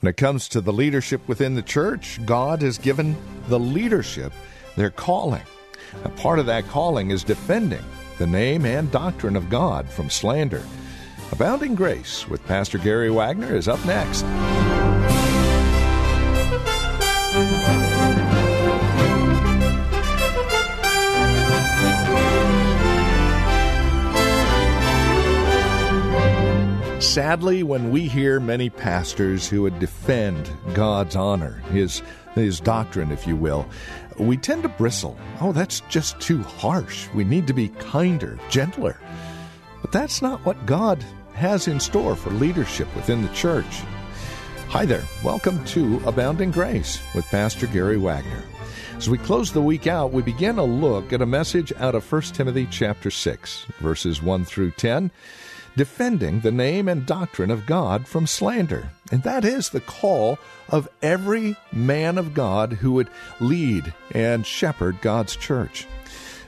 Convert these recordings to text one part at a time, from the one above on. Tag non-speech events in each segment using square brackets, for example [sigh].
When it comes to the leadership within the church, God has given the leadership their calling. A part of that calling is defending the name and doctrine of God from slander. Abounding Grace with Pastor Gary Wagner is up next. Sadly, when we hear many pastors who would defend God's honor, his, his doctrine, if you will, we tend to bristle. Oh, that's just too harsh. We need to be kinder, gentler. But that's not what God has in store for leadership within the church. Hi there. Welcome to Abounding Grace with Pastor Gary Wagner. As we close the week out, we begin a look at a message out of 1 Timothy chapter 6, verses 1 through 10 defending the name and doctrine of God from slander. And that is the call of every man of God who would lead and shepherd God's church.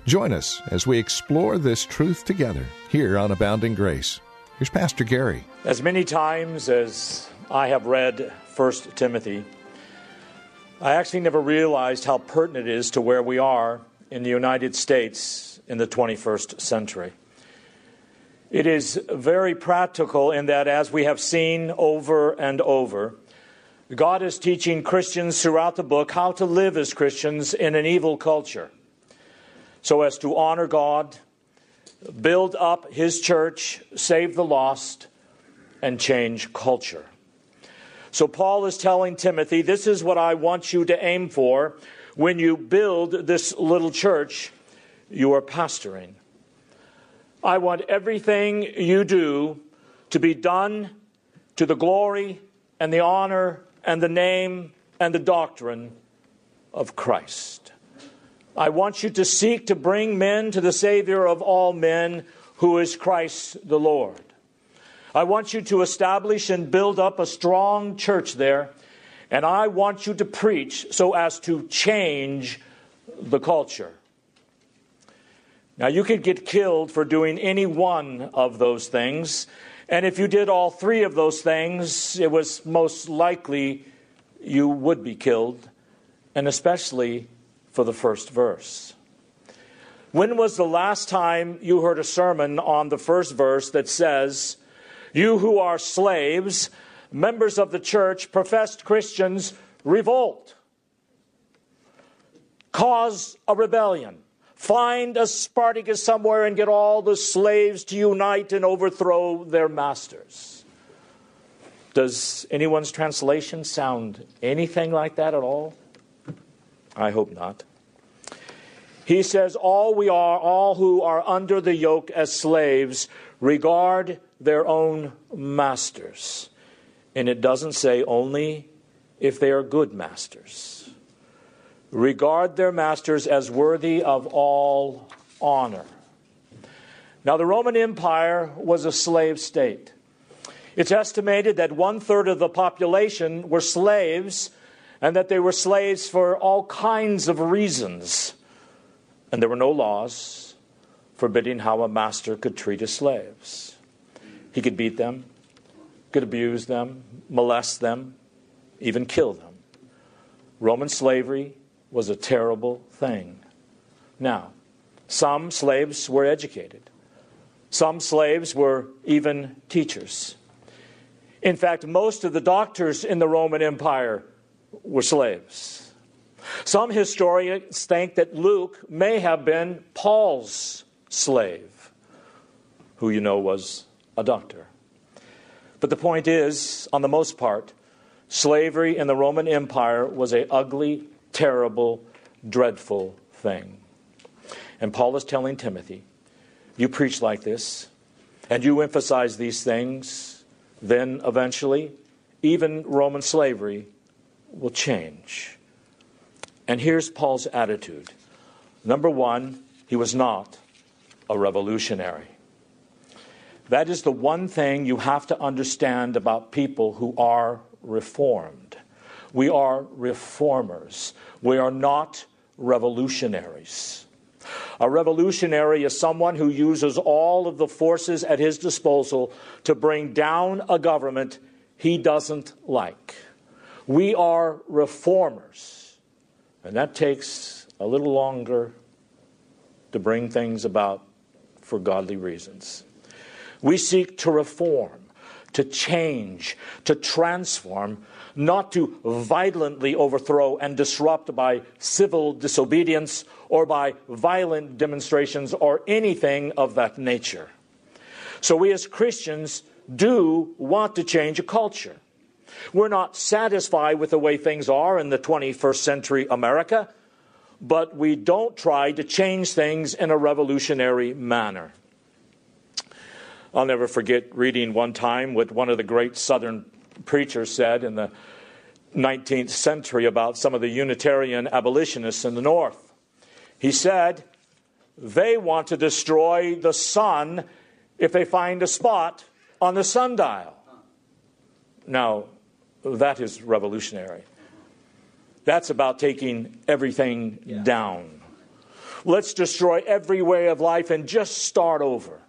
Join us as we explore this truth together here on Abounding Grace. Here's Pastor Gary. As many times as I have read 1 Timothy, I actually never realized how pertinent it is to where we are in the United States in the 21st century. It is very practical in that, as we have seen over and over, God is teaching Christians throughout the book how to live as Christians in an evil culture so as to honor God, build up His church, save the lost, and change culture. So, Paul is telling Timothy, This is what I want you to aim for when you build this little church you are pastoring. I want everything you do to be done to the glory and the honor and the name and the doctrine of Christ. I want you to seek to bring men to the Savior of all men, who is Christ the Lord. I want you to establish and build up a strong church there, and I want you to preach so as to change the culture. Now, you could get killed for doing any one of those things. And if you did all three of those things, it was most likely you would be killed, and especially for the first verse. When was the last time you heard a sermon on the first verse that says, You who are slaves, members of the church, professed Christians, revolt, cause a rebellion? Find a Spartacus somewhere and get all the slaves to unite and overthrow their masters. Does anyone's translation sound anything like that at all? I hope not. He says, All we are, all who are under the yoke as slaves, regard their own masters. And it doesn't say only if they are good masters regard their masters as worthy of all honor. Now, the Roman Empire was a slave state. It's estimated that one third of the population were slaves, and that they were slaves for all kinds of reasons. And there were no laws forbidding how a master could treat his slaves. He could beat them, could abuse them, molest them, even kill them. Roman slavery was a terrible thing. Now, some slaves were educated, some slaves were even teachers. In fact, most of the doctors in the Roman Empire were slaves. Some historians think that Luke may have been Paul's slave, who you know was a doctor. But the point is, on the most part, slavery in the Roman Empire was a ugly terrible, dreadful thing. And Paul is telling Timothy, you preach like this, and you emphasize these things, then eventually even Roman slavery, will change. And here's Paul's attitude. Number one, he was not a revolutionary. That is the one thing you have to understand about people who are reformed. We are reformers. We are not revolutionaries. A revolutionary is someone who uses all of the forces at his disposal to bring down a government he doesn't like. We are reformers, and that takes a little longer to bring things about for godly reasons. We seek to reform, to change, to transform, not to violently overthrow and disrupt by civil disobedience or by violent demonstrations or anything of that nature. So, we as Christians do want to change a culture. We're not satisfied with the way things are in the 21st century America, but we don't try to change things in a revolutionary manner. I'll never forget reading one time what one of the great Southern preachers said in the 19th century about some of the Unitarian abolitionists in the North. He said, They want to destroy the sun if they find a spot on the sundial. Now, that is revolutionary. That's about taking everything yeah. down. Let's destroy every way of life and just start over.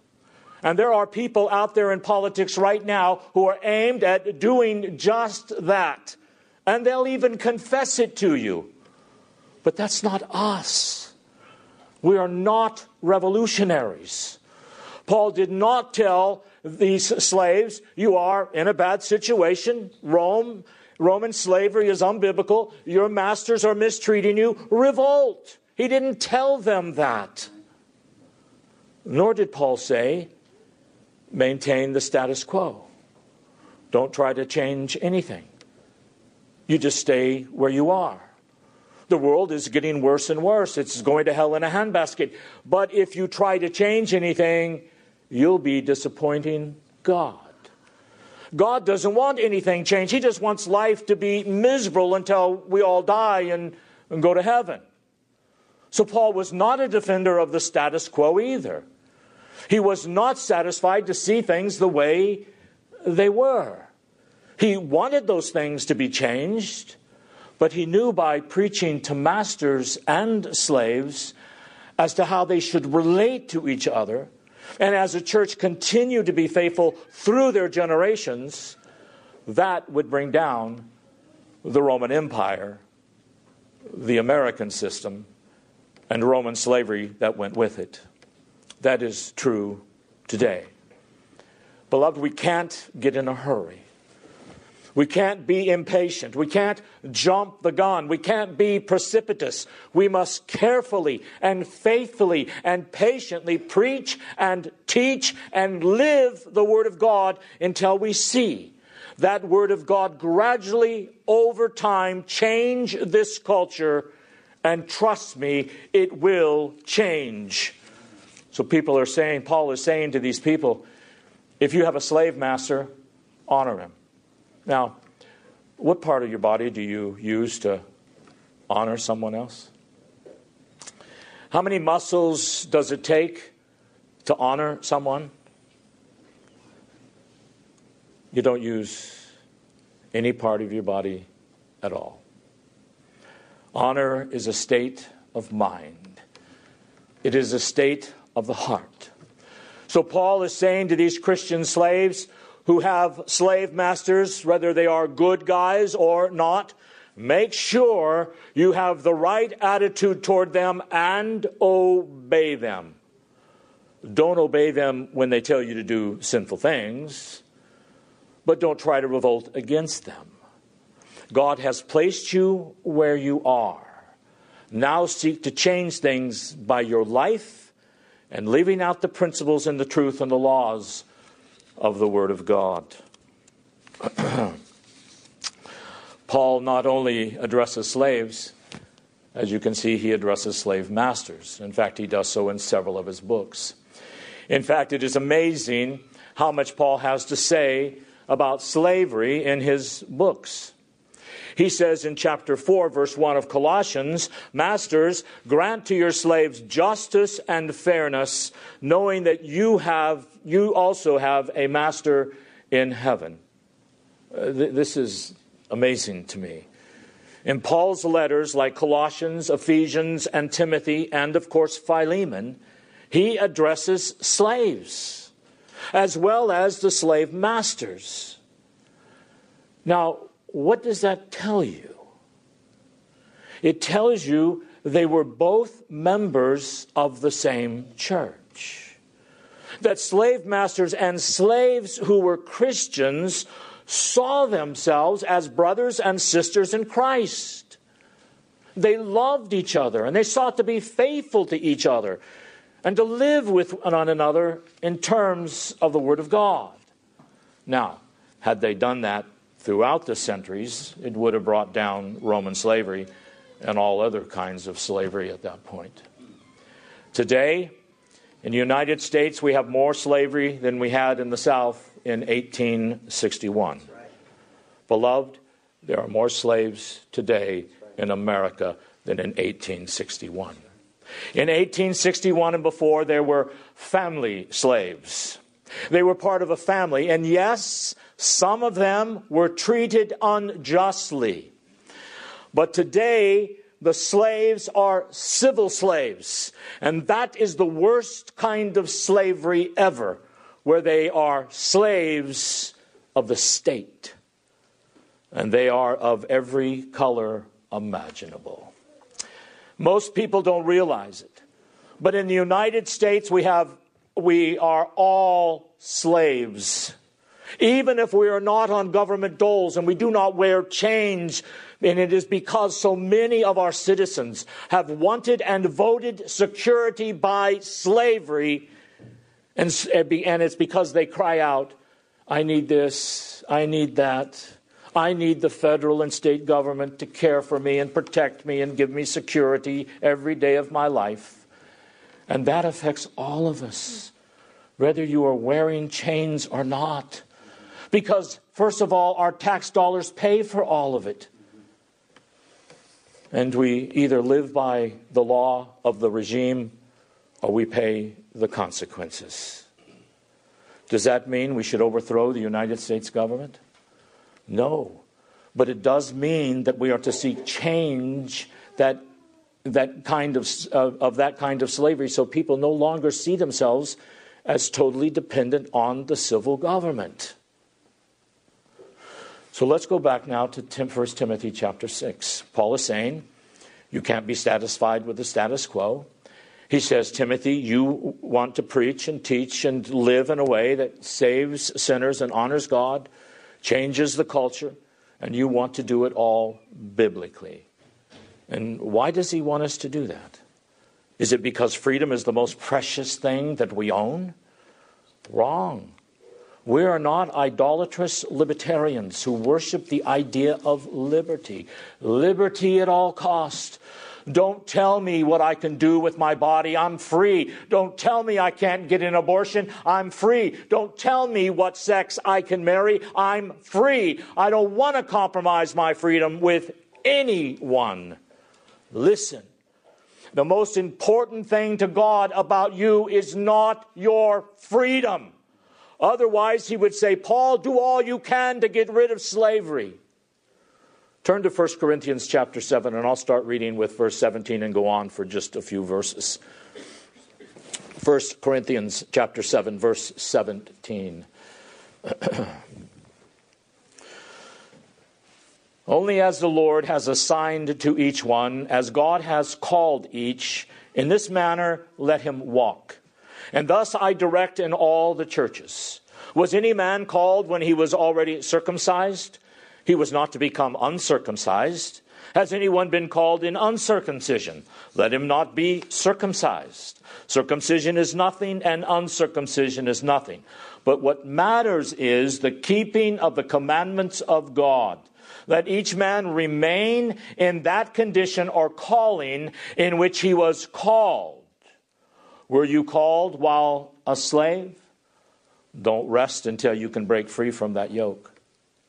And there are people out there in politics right now who are aimed at doing just that. And they'll even confess it to you. But that's not us. We are not revolutionaries. Paul did not tell these slaves, You are in a bad situation. Rome, Roman slavery is unbiblical. Your masters are mistreating you. Revolt. He didn't tell them that. Nor did Paul say, maintain the status quo. Don't try to change anything. You just stay where you are. The world is getting worse and worse. It's going to hell in a handbasket. But if you try to change anything, you'll be disappointing God. God doesn't want anything changed. He just wants life to be miserable until we all die and, and go to heaven. So Paul was not a defender of the status quo either. He was not satisfied to see things the way they were. He wanted those things to be changed, but he knew by preaching to masters and slaves as to how they should relate to each other, and as the church continued to be faithful through their generations, that would bring down the Roman Empire, the American system, and Roman slavery that went with it. That is true today. Beloved, we can't get in a hurry. We can't be impatient. We can't jump the gun. We can't be precipitous. We must carefully and faithfully and patiently preach and teach and live the Word of God until we see that Word of God gradually over time change this culture. And trust me, it will change. So people are saying, Paul is saying to these people, if you have a slave master, honor him. Now, what part of your body do you use to honor someone else? How many muscles does it take to honor someone? You don't use any part of your body at all. Honor is a state of mind, it is a state of the heart. So Paul is saying to these Christian slaves who have slave masters, whether they are good guys or not, make sure you have the right attitude toward them and obey them. Don't obey them when they tell you to do sinful things, but don't try to revolt against them. God has placed you where you are. Now seek to change things by your life and leaving out the principles and the truth and the laws of the Word of God. [clears throat] Paul not only addresses slaves, as you can see, he addresses slave masters. In fact, he does so in several of his books. In fact, it is amazing how much Paul has to say about slavery in his books. He says in chapter 4, verse 1 of Colossians Masters, grant to your slaves justice and fairness, knowing that you, have, you also have a master in heaven. Uh, th- this is amazing to me. In Paul's letters, like Colossians, Ephesians, and Timothy, and of course Philemon, he addresses slaves as well as the slave masters. Now, what does that tell you? It tells you they were both members of the same church. That slave masters and slaves who were Christians saw themselves as brothers and sisters in Christ. They loved each other and they sought to be faithful to each other and to live with one another in terms of the Word of God. Now, had they done that throughout the centuries, it would have brought down Roman slavery and all other kinds of slavery at that point. Today, in the United States, we have more slavery than we had in the South in 1861. Beloved, there are more slaves today in America than in 1861. In 1861 and before, there were family slaves. They were part of a family, and yes, some of them were treated unjustly. But today, the slaves are civil slaves, and that is the worst kind of slavery ever where they are slaves of the state. And they are of every color imaginable. Most people don't realize it. But in the United States, we, have, we are all slaves. Even if we are not on government doles and we do not wear chains, and it is because so many of our citizens have wanted and voted security by slavery and, and it's because they cry out, I need this, I need that. I need the federal and state government to care for me and protect me and give me security every day of my life. And that affects all of us, whether you are wearing chains or not. Because, first of all, our tax dollars pay for all of it. And we either live by the law of the regime or we pay the consequences. Does that mean we should overthrow the United States government? No. But it does mean that we are to seek change that, that kind of, of, of that kind of slavery so people no longer see themselves as totally dependent on the civil government. So let's go back now to 1 Timothy chapter 6. Paul is saying, You can't be satisfied with the status quo. He says, Timothy, you want to preach and teach and live in a way that saves sinners and honors God, changes the culture, and you want to do it all biblically. And why does he want us to do that? Is it because freedom is the most precious thing that we own? Wrong. We are not idolatrous libertarians who worship the idea of liberty. Liberty at all cost. Don't tell me what I can do with my body. I'm free. Don't tell me I can't get an abortion. I'm free. Don't tell me what sex I can marry. I'm free. I don't want to compromise my freedom with anyone. Listen. The most important thing to God about you is not your freedom. Otherwise, he would say, Paul, do all you can to get rid of slavery. Turn to 1 Corinthians chapter 7, and I'll start reading with verse 17 and go on for just a few verses. 1 Corinthians chapter 7, verse 17. [clears throat] Only as the Lord has assigned to each one, as God has called each, in this manner let him walk. And thus I direct in all the churches. Was any man called when he was already circumcised? He was not to become uncircumcised. Has anyone been called in uncircumcision? Let him not be circumcised. Circumcision is nothing, and uncircumcision is nothing. But what matters is the keeping of the commandments of God. Let each man remain in that condition or calling in which he was called. Were you called while a slave? Don't rest until you can break free from that yoke.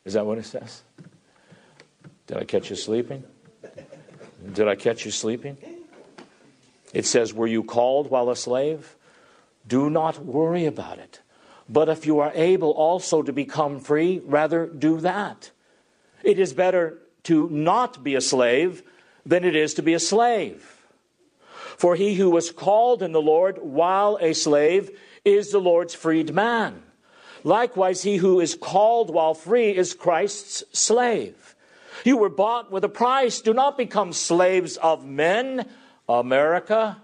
Is that what it says? Did I catch you sleeping? Did I catch you sleeping? It says, Were you called while a slave? Do not worry about it. But if you are able also to become free, rather do that. It is better to not be a slave than it is to be a slave. For he who was called in the Lord while a slave is the Lord's freed man. Likewise, he who is called while free is Christ's slave. You were bought with a price. Do not become slaves of men. America.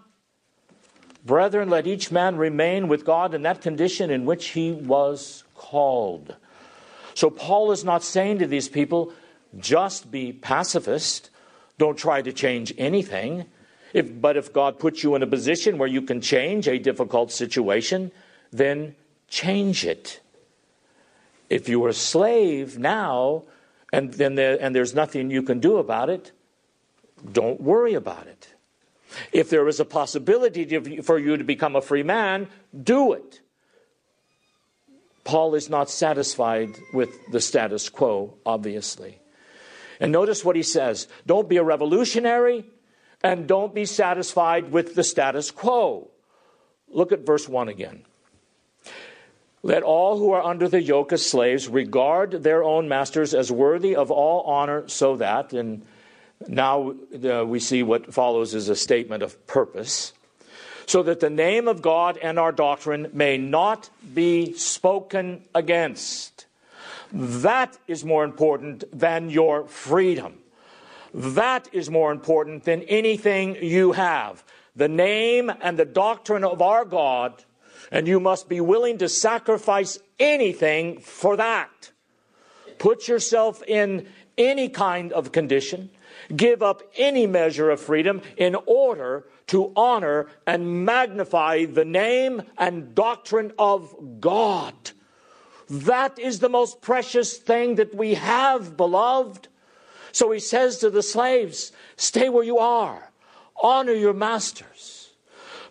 Brethren, let each man remain with God in that condition in which he was called. So, Paul is not saying to these people, just be pacifist, don't try to change anything. If, but if God puts you in a position where you can change a difficult situation, then change it. If you are a slave now, and, then there, and there's nothing you can do about it, don't worry about it. If there is a possibility to, for you to become a free man, do it. Paul is not satisfied with the status quo, obviously. And notice what he says don't be a revolutionary and don't be satisfied with the status quo. Look at verse 1 again. Let all who are under the yoke as slaves regard their own masters as worthy of all honor, so that, and now uh, we see what follows is a statement of purpose, so that the name of God and our doctrine may not be spoken against. That is more important than your freedom. That is more important than anything you have. The name and the doctrine of our God, and you must be willing to sacrifice anything for that. Put yourself in any kind of condition, give up any measure of freedom in order to honor and magnify the name and doctrine of God. That is the most precious thing that we have, beloved. So he says to the slaves, Stay where you are, honor your masters.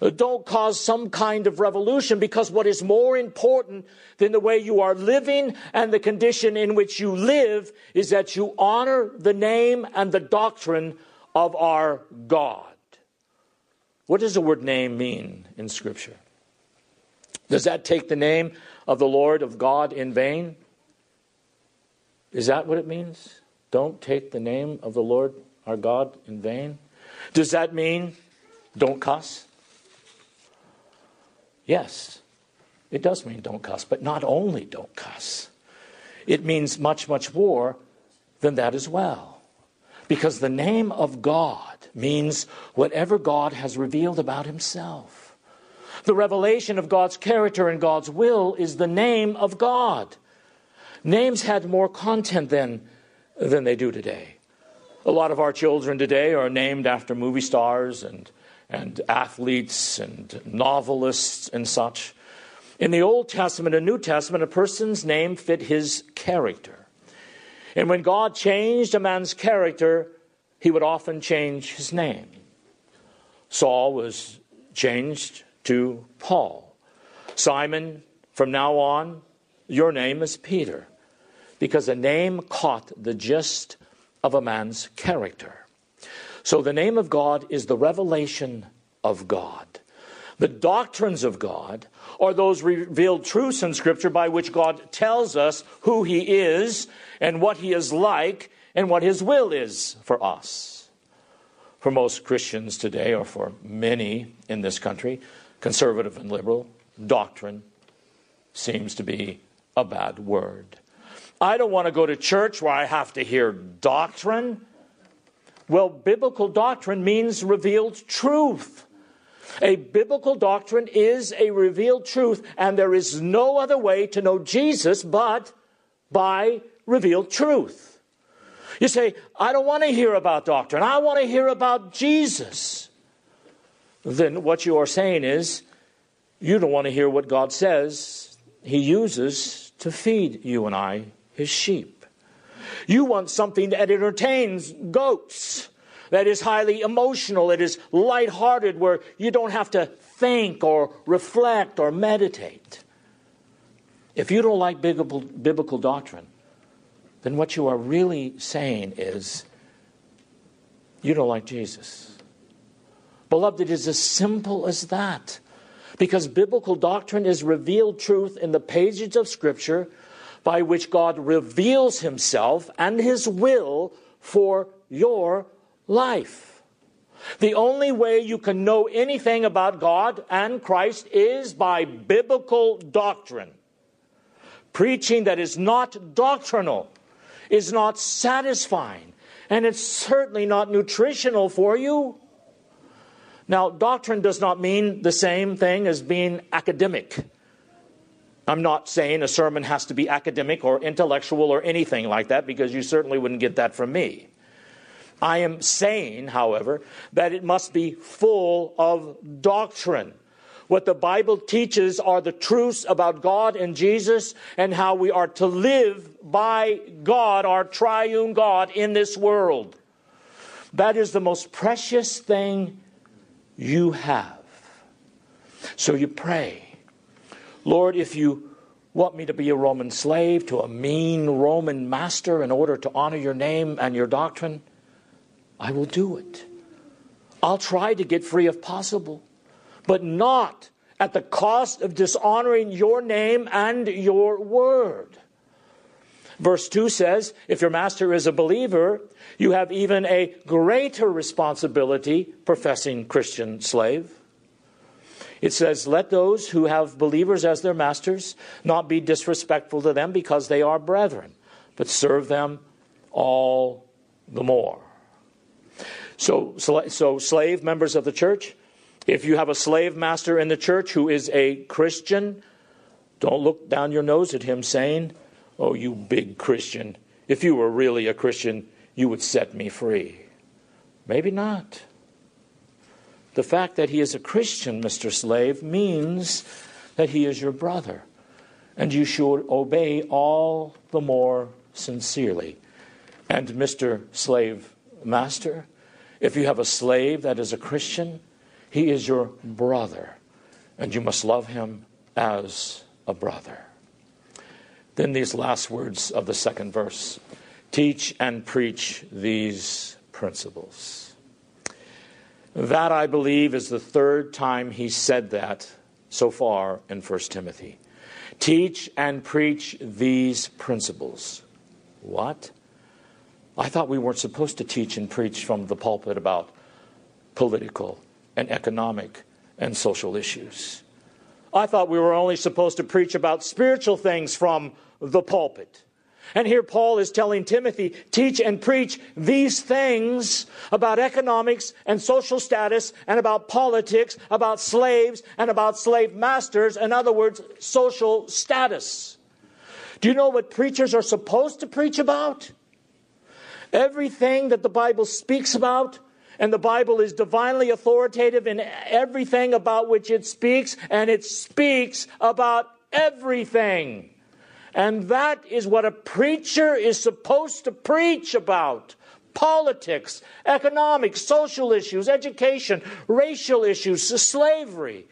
Don't cause some kind of revolution because what is more important than the way you are living and the condition in which you live is that you honor the name and the doctrine of our God. What does the word name mean in Scripture? Does that take the name of the Lord of God in vain? Is that what it means? Don't take the name of the Lord our God in vain? Does that mean don't cuss? Yes, it does mean don't cuss, but not only don't cuss. It means much, much more than that as well. Because the name of God means whatever God has revealed about himself. The revelation of God's character and God's will is the name of God. Names had more content then than they do today. A lot of our children today are named after movie stars and, and athletes and novelists and such. In the Old Testament and New Testament, a person's name fit his character. And when God changed a man's character, he would often change his name. Saul was changed to Paul. Simon, from now on, your name is Peter because a name caught the gist of a man's character. So the name of God is the revelation of God. The doctrines of God are those revealed truths in Scripture by which God tells us who He is and what He is like and what His will is for us. For most Christians today, or for many in this country, conservative and liberal, doctrine seems to be a bad word. I don't want to go to church where I have to hear doctrine. Well, biblical doctrine means revealed truth. A biblical doctrine is a revealed truth, and there is no other way to know Jesus but by revealed truth. You say, I don't want to hear about doctrine, I want to hear about Jesus. Then what you are saying is, you don't want to hear what God says He uses to feed you and I his sheep. You want something that entertains goats, that is highly emotional, that is lighthearted, where you don't have to think or reflect or meditate. If you don't like biblical, biblical doctrine, then what you are really saying is you don't like Jesus. Beloved, it is as simple as that. Because biblical doctrine is revealed truth in the pages of Scripture by which God reveals Himself and His will for your life. The only way you can know anything about God and Christ is by biblical doctrine. Preaching that is not doctrinal is not satisfying, and it's certainly not nutritional for you. Now, doctrine does not mean the same thing as being academic. I'm not saying a sermon has to be academic or intellectual or anything like that because you certainly wouldn't get that from me. I am saying, however, that it must be full of doctrine. What the Bible teaches are the truths about God and Jesus and how we are to live by God, our triune God, in this world. That is the most precious thing you have. So you pray, Lord, if you want me to be a Roman slave to a mean Roman master in order to honor your name and your doctrine, I will do it. I'll try to get free if possible but not at the cost of dishonoring your name and your word. Verse 2 says, If your master is a believer, you have even a greater responsibility, professing Christian slave. It says, Let those who have believers as their masters not be disrespectful to them because they are brethren, but serve them all the more. So, so slave members of the church, if you have a slave master in the church who is a Christian, don't look down your nose at him saying, Oh, you big Christian. If you were really a Christian, you would set me free. Maybe not. The fact that he is a Christian, Mr. Slave, means that he is your brother, and you should obey all the more sincerely. And, Mr. Slave Master, if you have a slave that is a Christian, he is your brother, and you must love him as a brother. Then these last words of the second verse teach and preach these principles. That, I believe, is the third time he said that so far in 1 Timothy. Teach and preach these principles. What? I thought we weren't supposed to teach and preach from the pulpit about political and economic and social issues. I thought we were only supposed to preach about spiritual things from the pulpit. And here Paul is telling Timothy, teach and preach these things about economics and social status and about politics, about slaves and about slave masters. In other words, social status. Do you know what preachers are supposed to preach about? Everything that the Bible speaks about and the Bible is divinely authoritative in everything about which it speaks, and it speaks about everything. And that is what a preacher is supposed to preach about politics, economics, social issues, education, racial issues, slavery.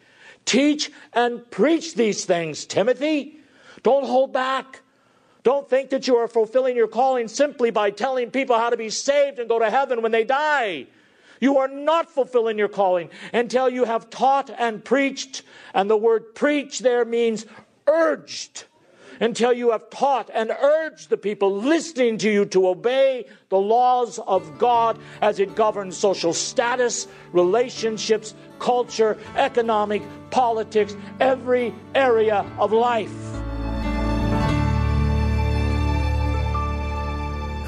Teach and preach these things, Timothy. Don't hold back. Don't think that you are fulfilling your calling simply by telling people how to be saved and go to heaven when they die. You are not fulfilling your calling until you have taught and preached. And the word preach there means urged. Until you have taught and urged the people listening to you to obey the laws of God as it governs social status, relationships, culture, economic, politics, every area of life.